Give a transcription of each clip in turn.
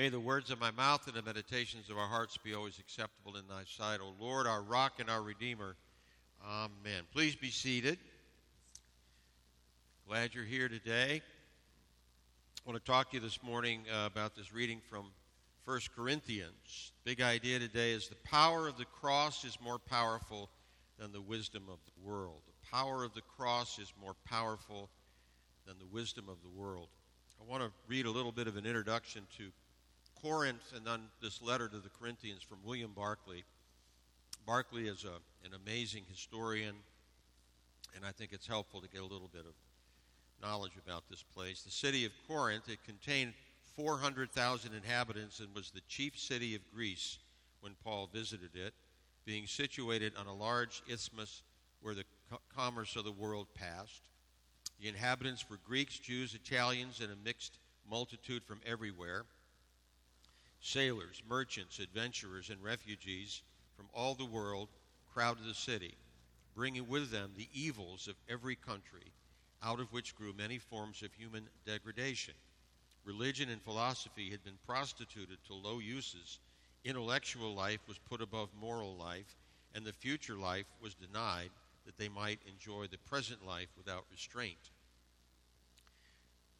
May the words of my mouth and the meditations of our hearts be always acceptable in thy sight, O Lord, our rock and our redeemer. Amen. Please be seated. Glad you're here today. I want to talk to you this morning uh, about this reading from 1 Corinthians. Big idea today is the power of the cross is more powerful than the wisdom of the world. The power of the cross is more powerful than the wisdom of the world. I want to read a little bit of an introduction to Corinth and then this letter to the Corinthians from William Barclay. Barclay is a, an amazing historian, and I think it's helpful to get a little bit of knowledge about this place. The city of Corinth, it contained 400,000 inhabitants and was the chief city of Greece when Paul visited it, being situated on a large isthmus where the co- commerce of the world passed. The inhabitants were Greeks, Jews, Italians, and a mixed multitude from everywhere sailors, merchants, adventurers, and refugees from all the world crowded the city, bringing with them the evils of every country, out of which grew many forms of human degradation. Religion and philosophy had been prostituted to low uses. Intellectual life was put above moral life, and the future life was denied that they might enjoy the present life without restraint.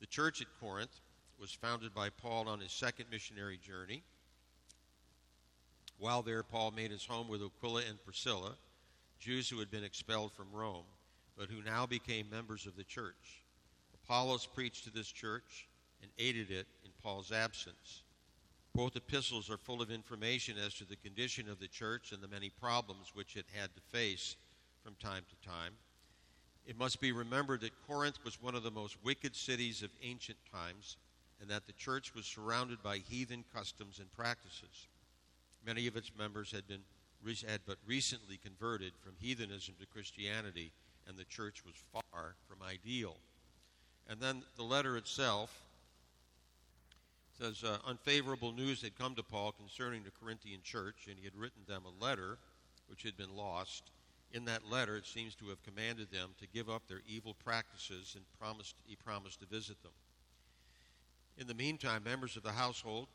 The church at Corinth was founded by Paul on his second missionary journey. While there, Paul made his home with Aquila and Priscilla, Jews who had been expelled from Rome, but who now became members of the church. Apollos preached to this church and aided it in Paul's absence. Both epistles are full of information as to the condition of the church and the many problems which it had to face from time to time. It must be remembered that Corinth was one of the most wicked cities of ancient times and that the church was surrounded by heathen customs and practices. Many of its members had been had but recently converted from heathenism to Christianity, and the church was far from ideal. And then the letter itself says uh, unfavorable news had come to Paul concerning the Corinthian church, and he had written them a letter which had been lost. In that letter, it seems to have commanded them to give up their evil practices and promised, he promised to visit them. In the meantime, members of the household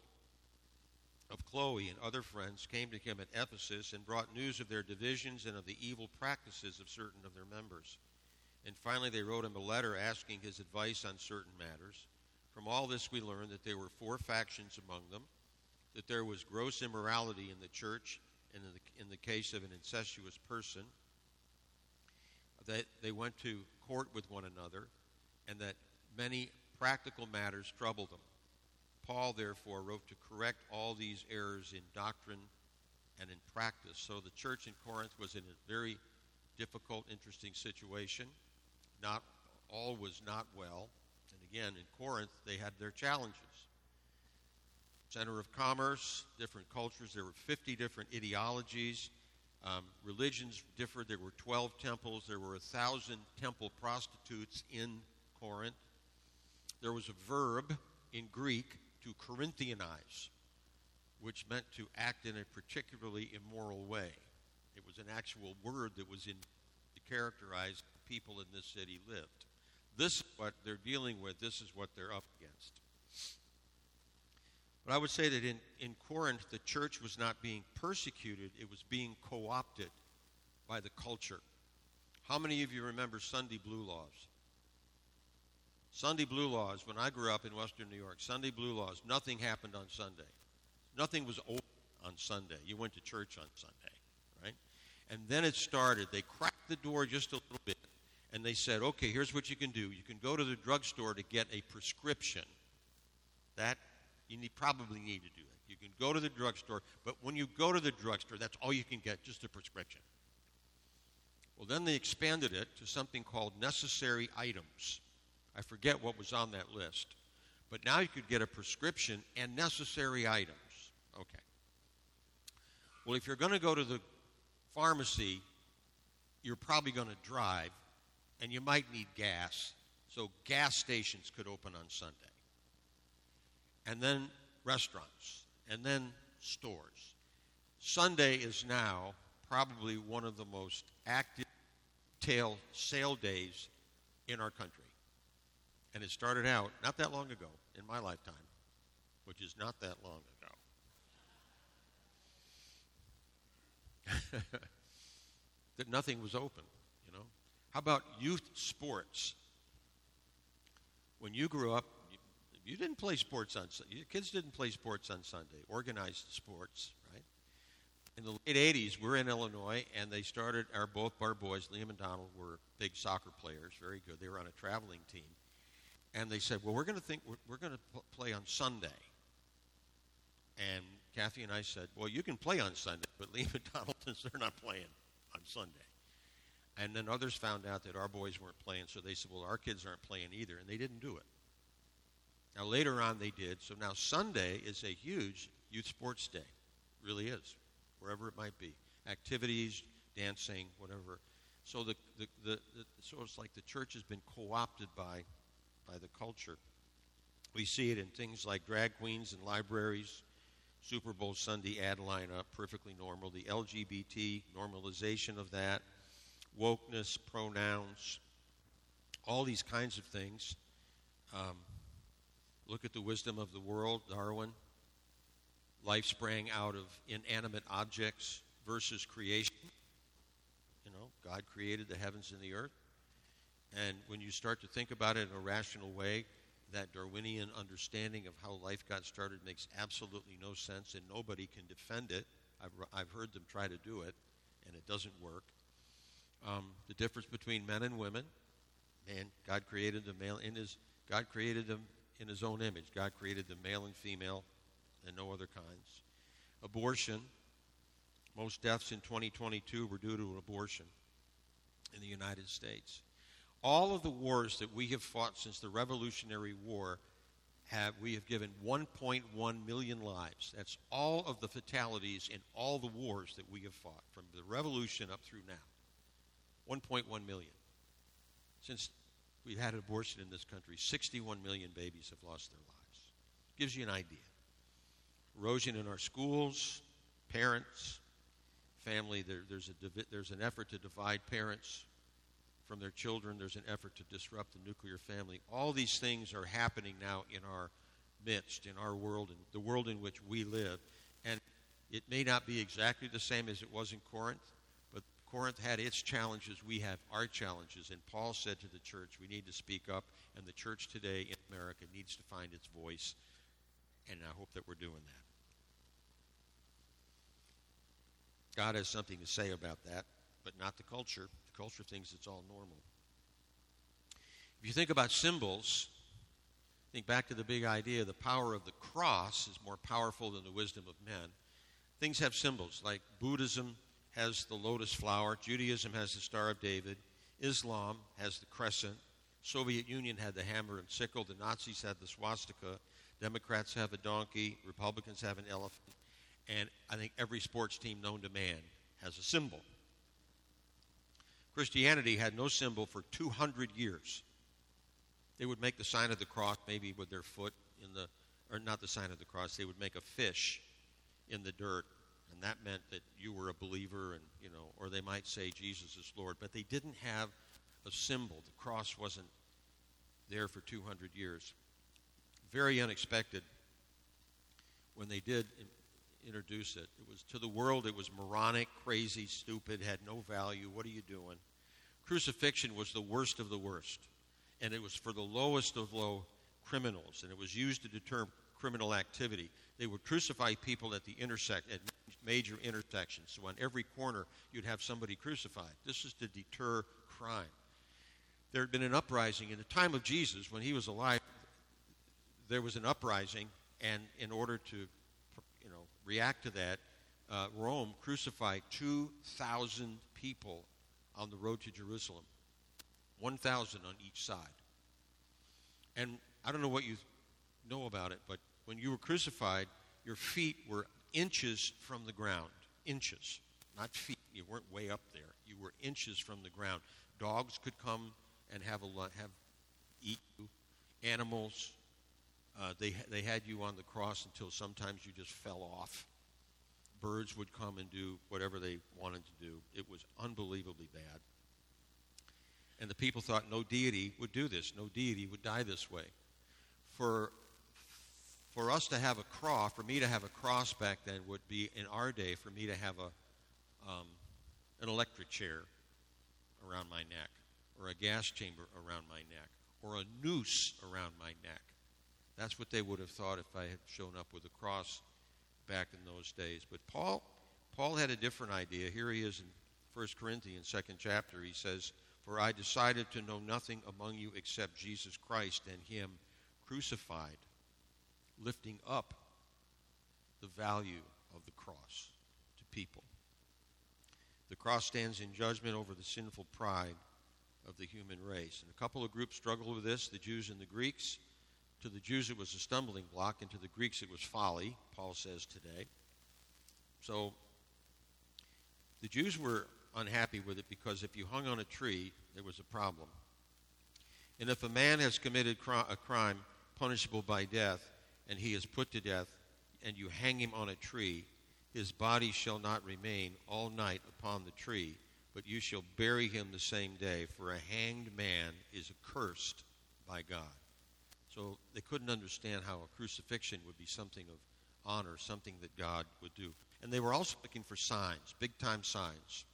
of Chloe and other friends came to him at Ephesus and brought news of their divisions and of the evil practices of certain of their members. And finally, they wrote him a letter asking his advice on certain matters. From all this, we learn that there were four factions among them, that there was gross immorality in the church, and in the, in the case of an incestuous person, that they went to court with one another, and that many practical matters trouble them. Paul, therefore, wrote to correct all these errors in doctrine and in practice. So the church in Corinth was in a very difficult, interesting situation. Not all was not well. And again, in Corinth, they had their challenges. Center of commerce, different cultures. There were 50 different ideologies. Um, religions differed. There were 12 temples. There were a thousand temple prostitutes in Corinth there was a verb in Greek to Corinthianize, which meant to act in a particularly immoral way. It was an actual word that was in to characterize people in this city lived. This is what they're dealing with. This is what they're up against. But I would say that in, in Corinth, the church was not being persecuted, it was being co opted by the culture. How many of you remember Sunday blue laws? Sunday blue laws, when I grew up in Western New York, Sunday blue laws, nothing happened on Sunday. Nothing was open on Sunday. You went to church on Sunday, right? And then it started. They cracked the door just a little bit, and they said, okay, here's what you can do. You can go to the drugstore to get a prescription. That, you need, probably need to do that. You can go to the drugstore, but when you go to the drugstore, that's all you can get, just a prescription. Well, then they expanded it to something called necessary items. I forget what was on that list. But now you could get a prescription and necessary items. Okay. Well, if you're going to go to the pharmacy, you're probably going to drive, and you might need gas. So gas stations could open on Sunday. And then restaurants, and then stores. Sunday is now probably one of the most active tail sale days in our country. And it started out not that long ago in my lifetime. which is not that long ago. that nothing was open, you know. How about youth sports? When you grew up, you, you didn't play sports on your kids didn't play sports on Sunday, organized sports, right? In the late '80s, we're in Illinois, and they started our both our boys, Liam and Donald, were big soccer players, very good. They were on a traveling team, and they said, "Well, we're going to think we're, we're going to play on Sunday." And Kathy and I said, "Well, you can play on Sunday, but Liam and Donald, they're not playing on Sunday." And then others found out that our boys weren't playing, so they said, "Well, our kids aren't playing either," and they didn't do it. Now later on, they did. So now Sunday is a huge youth sports day, it really is, wherever it might be, activities, dancing, whatever. So the, the, the, the so it's like the church has been co-opted by by the culture. We see it in things like drag queens and libraries, Super Bowl Sunday ad lineup, perfectly normal, the LGBT normalization of that, wokeness, pronouns, all these kinds of things. Um, look at the wisdom of the world, Darwin. Life sprang out of inanimate objects versus creation. You know, God created the heavens and the earth. And when you start to think about it in a rational way, that Darwinian understanding of how life got started makes absolutely no sense, and nobody can defend it. I've, I've heard them try to do it, and it doesn't work. Um, the difference between men and women, man, God created the male in his God created them in his own image. God created the male and female, and no other kinds. Abortion. Most deaths in 2022 were due to an abortion in the United States all of the wars that we have fought since the Revolutionary War have we have given 1.1 million lives. That's all of the fatalities in all the wars that we have fought from the revolution up through now. 1.1 million. Since we've had abortion in this country, 61 million babies have lost their lives. Gives you an idea. Erosion in our schools, parents, family. There, there's, a, there's an effort to divide parents from their children. There's an effort to disrupt the nuclear family. All these things are happening now in our midst, in our world, in the world in which we live. And it may not be exactly the same as it was in Corinth, but Corinth had its challenges. We have our challenges. And Paul said to the church, we need to speak up. And the church today in America needs to find its voice. And I hope that we're doing that. God has something to say about that, but not the culture culture thinks it's all normal. If you think about symbols, think back to the big idea the power of the cross is more powerful than the wisdom of men. Things have symbols, like Buddhism has the lotus flower, Judaism has the Star of David, Islam has the crescent, Soviet Union had the hammer and sickle, the Nazis had the swastika, Democrats have a donkey, Republicans have an elephant, and I think every sports team known to man has a symbol. Christianity had no symbol for 200 years. They would make the sign of the cross maybe with their foot in the, or not the sign of the cross, they would make a fish in the dirt. And that meant that you were a believer, and, you know, or they might say Jesus is Lord. But they didn't have a symbol. The cross wasn't there for 200 years. Very unexpected when they did introduce it. It was to the world, it was moronic, crazy, stupid, had no value. What are you doing? Crucifixion was the worst of the worst, and it was for the lowest of low criminals, and it was used to deter criminal activity. They would crucify people at the intersect at major intersections. So on every corner, you'd have somebody crucified. This is to deter crime. There had been an uprising in the time of Jesus when he was alive. There was an uprising, and in order to react to that, uh, Rome crucified 2,000 people on the road to Jerusalem, 1,000 on each side. And I don't know what you know about it, but when you were crucified, your feet were inches from the ground. Inches, not feet. You weren't way up there. You were inches from the ground. Dogs could come and have a have eat you. Animals, uh, they, they had you on the cross until sometimes you just fell off. Birds would come and do whatever they wanted to do. It was unbelievably bad. And the people thought no deity would do this, no deity would die this way. For for us to have a cross, for me to have a cross back then would be in our day for me to have a um, an electric chair around my neck, or a gas chamber around my neck, or a noose around my neck. That's what they would have thought if I had shown up with a cross back in those days. But Paul, Paul had a different idea. Here he is in 1 Corinthians, second chapter. He says, "For I decided to know nothing among you except Jesus Christ and Him crucified." lifting up the value of the cross to people. The cross stands in judgment over the sinful pride of the human race. And a couple of groups struggle with this the Jews and the Greeks. To the Jews, it was a stumbling block, and to the Greeks, it was folly, Paul says today. So the Jews were unhappy with it because if you hung on a tree, there was a problem. And if a man has committed a crime punishable by death, and he is put to death, and you hang him on a tree, his body shall not remain all night upon the tree, but you shall bury him the same day, for a hanged man is accursed by God. So they couldn't understand how a crucifixion would be something of honor, something that God would do. And they were also looking for signs, big time signs.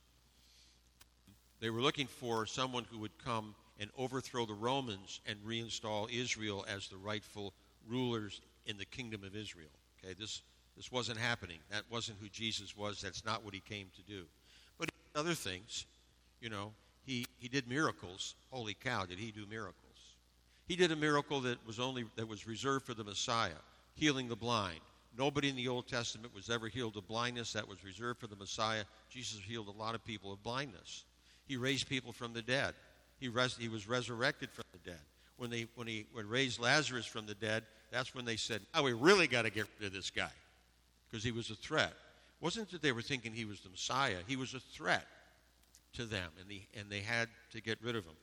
They were looking for someone who would come and overthrow the Romans and reinstall Israel as the rightful rulers in the kingdom of Israel. Okay, this this wasn't happening. That wasn't who Jesus was. That's not what he came to do. But other things, you know, he he did miracles. Holy cow, did he do miracles? He did a miracle that was only that was reserved for the Messiah, healing the blind. Nobody in the Old Testament was ever healed of blindness. That was reserved for the Messiah. Jesus healed a lot of people of blindness. He raised people from the dead. He, res- he was resurrected from the dead. When, they, when he when raised Lazarus from the dead, that's when they said, "Oh, we really got to get rid of this guy because he was a threat. It wasn't that they were thinking he was the Messiah, he was a threat to them, and, the, and they had to get rid of him.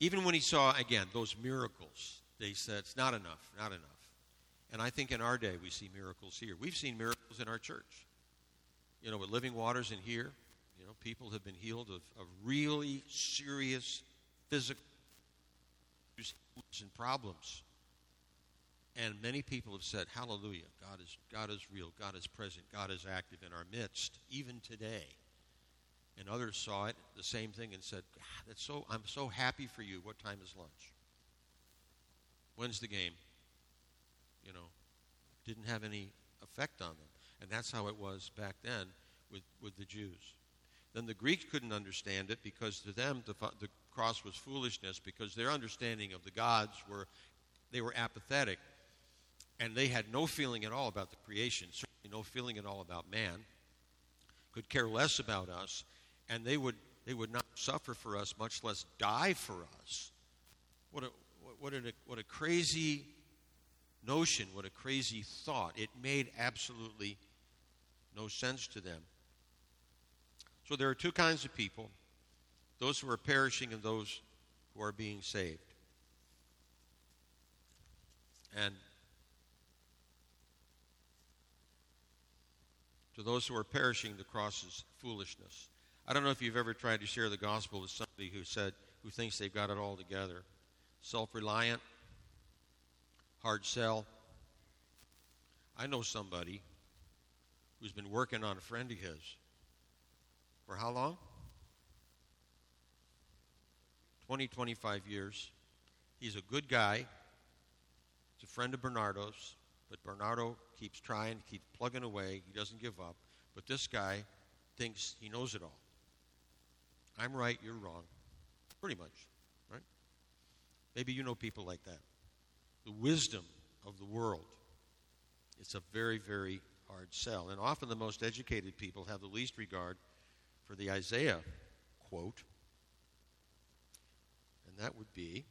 Even when he saw, again, those miracles, they said, it's not enough, not enough. And I think in our day we see miracles here. We've seen miracles in our church. You know, with living waters in here, you know, people have been healed of, of really serious physical issues and problems. And many people have said, Hallelujah, God is, God is real, God is present, God is active in our midst, even today. And others saw it, the same thing, and said, ah, that's so, I'm so happy for you. What time is lunch? When's the game? You know, didn't have any effect on them. And that's how it was back then with, with the Jews. Then the Greeks couldn't understand it because to them the, the cross was foolishness because their understanding of the gods were they were apathetic and they had no feeling at all about the creation, certainly no feeling at all about man, could care less about us, and they would, they would not suffer for us, much less die for us. What a, what a, what a crazy notion, what a crazy thought. It made absolutely no sense to them. So there are two kinds of people those who are perishing and those who are being saved. And To those who are perishing, the cross is foolishness. I don't know if you've ever tried to share the gospel with somebody who said, who thinks they've got it all together. Self reliant, hard sell. I know somebody who's been working on a friend of his. For how long? 20, 25 years. He's a good guy. He's a friend of Bernardo's. But Bernardo keeps trying, keeps plugging away. He doesn't give up. But this guy thinks he knows it all. I'm right, you're wrong. Pretty much, right? Maybe you know people like that. The wisdom of the world. It's a very, very hard sell. And often the most educated people have the least regard for the Isaiah quote. And that would be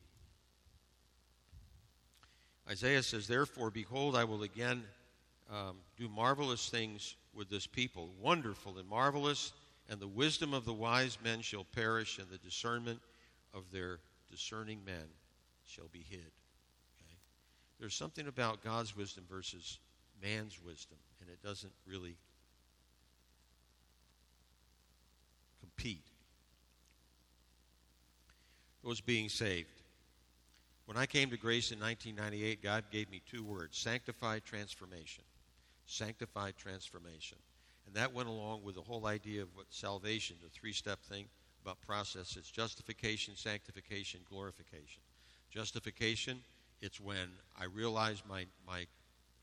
Isaiah says, Therefore, behold, I will again um, do marvelous things with this people, wonderful and marvelous, and the wisdom of the wise men shall perish, and the discernment of their discerning men shall be hid. Okay? There's something about God's wisdom versus man's wisdom, and it doesn't really compete. Those being saved. When I came to grace in 1998, God gave me two words sanctify transformation. Sanctify transformation. And that went along with the whole idea of what salvation, the three step thing about process. It's justification, sanctification, glorification. Justification, it's when I realize my, my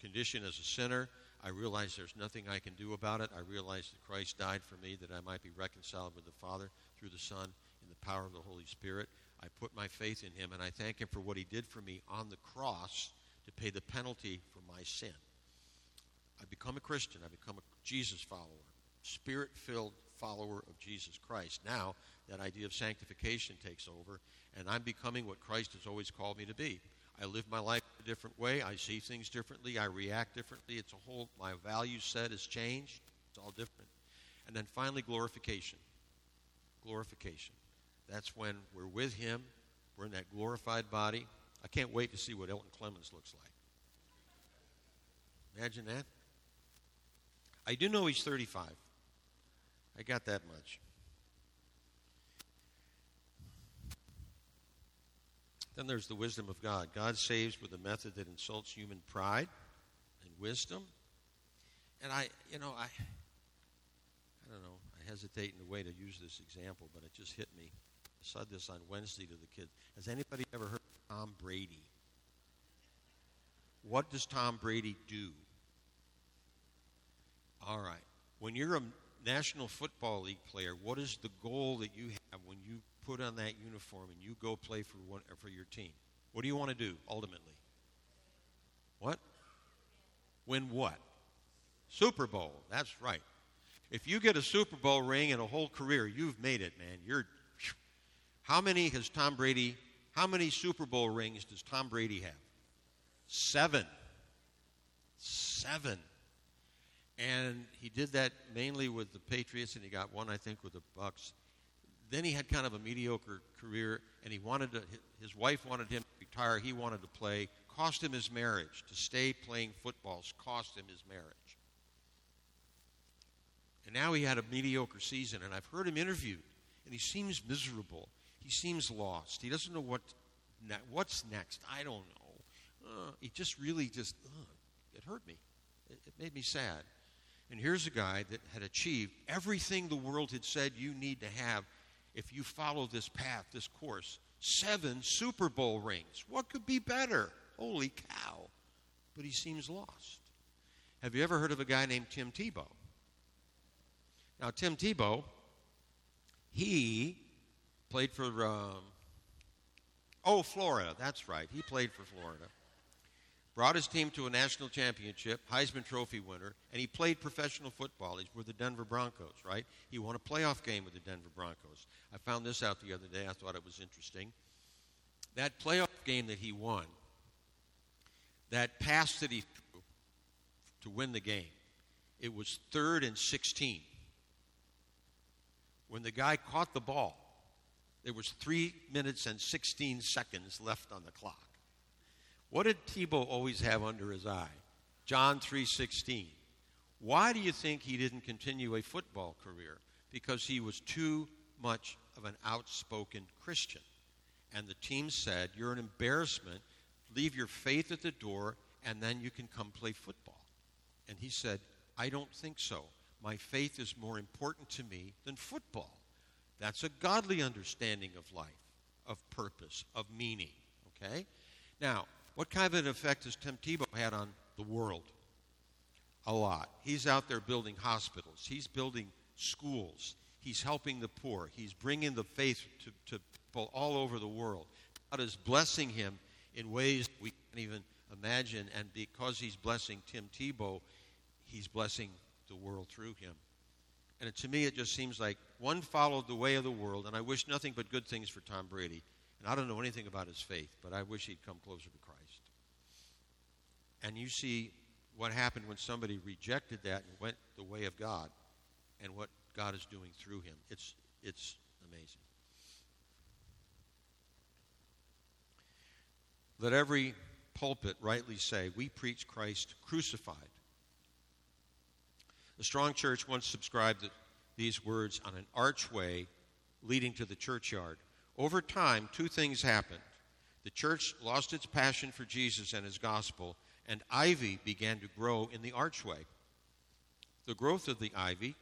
condition as a sinner. I realize there's nothing I can do about it. I realize that Christ died for me that I might be reconciled with the Father through the Son in the power of the Holy Spirit. I put my faith in Him and I thank Him for what He did for me on the cross to pay the penalty for my sin. I become a Christian. I become a Jesus follower, spirit filled follower of Jesus Christ. Now, that idea of sanctification takes over, and I'm becoming what Christ has always called me to be. I live my life a different way. I see things differently. I react differently. It's a whole, my value set has changed. It's all different. And then finally, glorification. Glorification. That's when we're with Him. We're in that glorified body. I can't wait to see what Elton Clemens looks like. Imagine that. I do know he's 35. I got that much. Then there's the wisdom of God. God saves with a method that insults human pride and wisdom. And I, you know, I, I don't know, I hesitate in a way to use this example, but it just hit me. I said this on Wednesday to the kids. Has anybody ever heard of Tom Brady? What does Tom Brady do? All right. When you're a National Football League player, what is the goal that you have when you put on that uniform and you go play for one, for your team? What do you want to do ultimately? What? Win what? Super Bowl. That's right. If you get a Super Bowl ring in a whole career, you've made it, man. You're How many has Tom Brady how many Super Bowl rings does Tom Brady have? 7. 7. And he did that mainly with the Patriots, and he got one, I think, with the Bucs. Then he had kind of a mediocre career, and he wanted to. His wife wanted him to retire. He wanted to play. Cost him his marriage. To stay playing football cost him his marriage. And now he had a mediocre season, and I've heard him interviewed, and he seems miserable. He seems lost. He doesn't know what ne- what's next. I don't know. Uh, he just really just uh, it hurt me. It, it made me sad. And here's a guy that had achieved everything the world had said you need to have if you follow this path, this course. Seven Super Bowl rings. What could be better? Holy cow. But he seems lost. Have you ever heard of a guy named Tim Tebow? Now, Tim Tebow, he played for, um, oh, Florida. That's right. He played for Florida brought his team to a national championship, Heisman Trophy winner, and he played professional football. He's with the Denver Broncos, right? He won a playoff game with the Denver Broncos. I found this out the other day. I thought it was interesting. That playoff game that he won, that pass that he threw to win the game, it was third and 16. When the guy caught the ball, there was three minutes and 16 seconds left on the clock. What did Tebow always have under his eye? John 3:16. Why do you think he didn't continue a football career? Because he was too much of an outspoken Christian. And the team said, "You're an embarrassment. Leave your faith at the door and then you can come play football." And he said, "I don't think so. My faith is more important to me than football." That's a godly understanding of life, of purpose, of meaning, okay? Now, what kind of an effect has Tim Tebow had on the world? A lot. He's out there building hospitals. He's building schools. He's helping the poor. He's bringing the faith to, to people all over the world. God is blessing him in ways we can't even imagine. And because he's blessing Tim Tebow, he's blessing the world through him. And to me, it just seems like one followed the way of the world, and I wish nothing but good things for Tom Brady. And I don't know anything about his faith, but I wish he'd come closer to Christ. And you see what happened when somebody rejected that and went the way of God and what God is doing through him. It's, it's amazing. Let every pulpit rightly say, We preach Christ crucified. The Strong Church once subscribed these words on an archway leading to the churchyard. Over time, two things happened. The church lost its passion for Jesus and his gospel, and ivy began to grow in the archway. The growth of the ivy,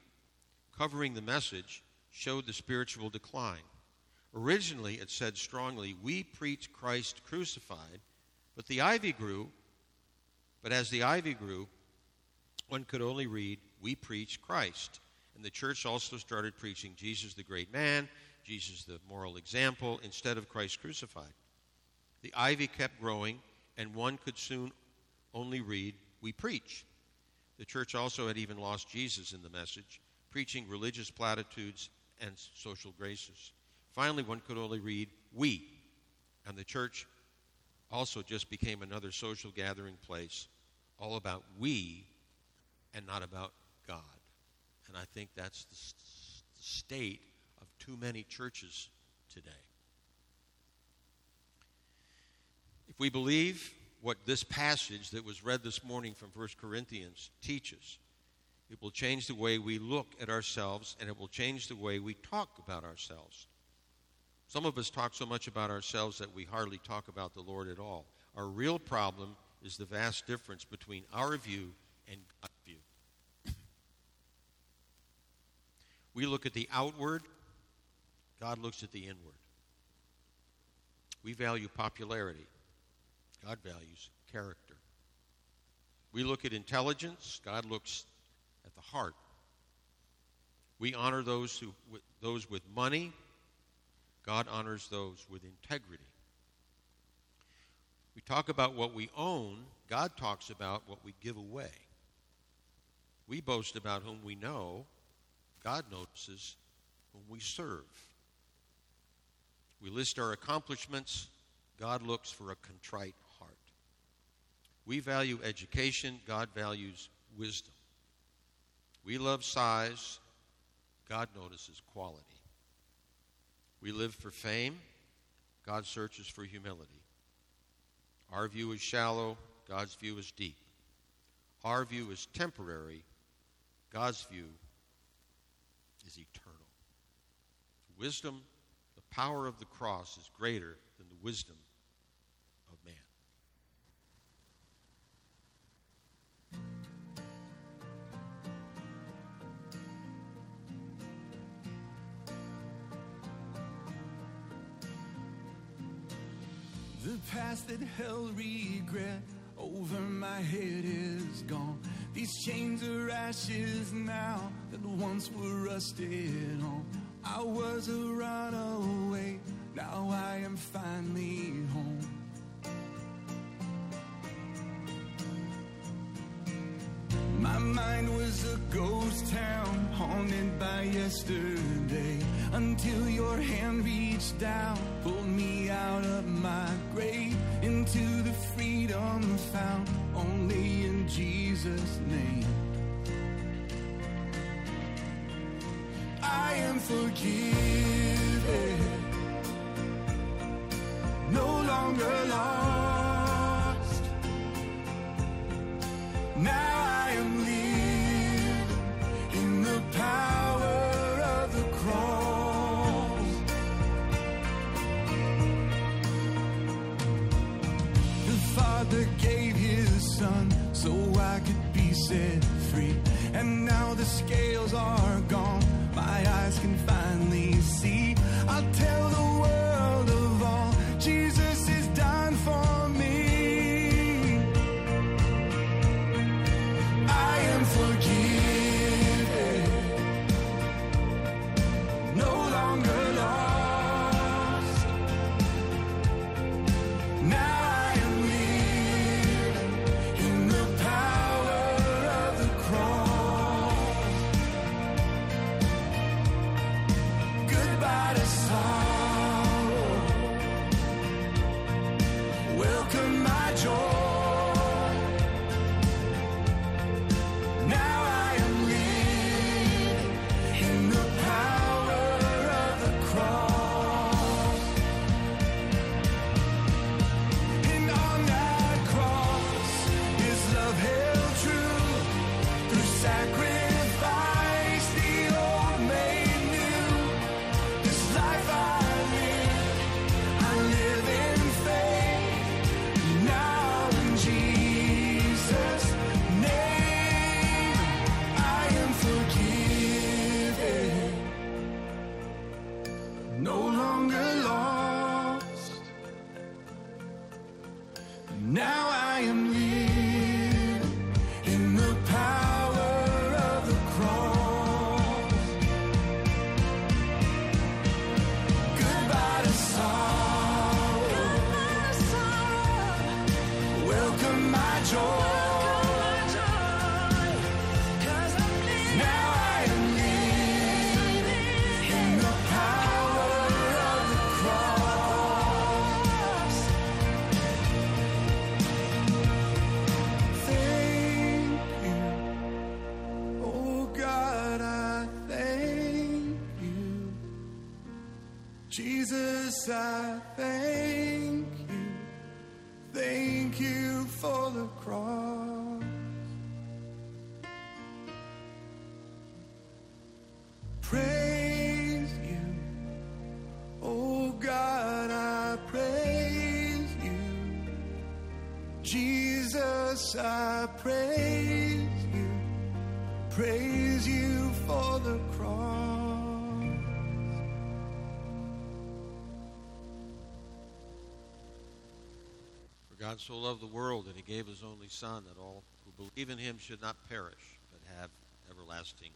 covering the message, showed the spiritual decline. Originally, it said strongly, We preach Christ crucified, but the ivy grew. But as the ivy grew, one could only read, We preach Christ. And the church also started preaching Jesus the great man, Jesus the moral example, instead of Christ crucified. The ivy kept growing, and one could soon only read, We preach. The church also had even lost Jesus in the message, preaching religious platitudes and social graces. Finally, one could only read, We. And the church also just became another social gathering place, all about we and not about God. And I think that's the state of too many churches today. If we believe what this passage that was read this morning from 1 Corinthians teaches, it will change the way we look at ourselves and it will change the way we talk about ourselves. Some of us talk so much about ourselves that we hardly talk about the Lord at all. Our real problem is the vast difference between our view and God's view. We look at the outward, God looks at the inward. We value popularity, God values character. We look at intelligence, God looks at the heart. We honor those, who, those with money, God honors those with integrity. We talk about what we own, God talks about what we give away. We boast about whom we know, God notices whom we serve. We list our accomplishments, God looks for a contrite. We value education, God values wisdom. We love size, God notices quality. We live for fame, God searches for humility. Our view is shallow, God's view is deep. Our view is temporary, God's view is eternal. Wisdom, the power of the cross is greater than the wisdom The past that held regret over my head is gone. These chains are ashes now that once were rusted on. I was a runaway, now I am finally home. My mind was a ghost town haunted by yesterday until your hand reached down, pulled me out of my grave into the freedom found only in Jesus' name. I am forgiven, no longer lost. Jesus, I thank you. Thank you for the cross. God so loved the world that he gave his only Son, that all who believe in him should not perish, but have everlasting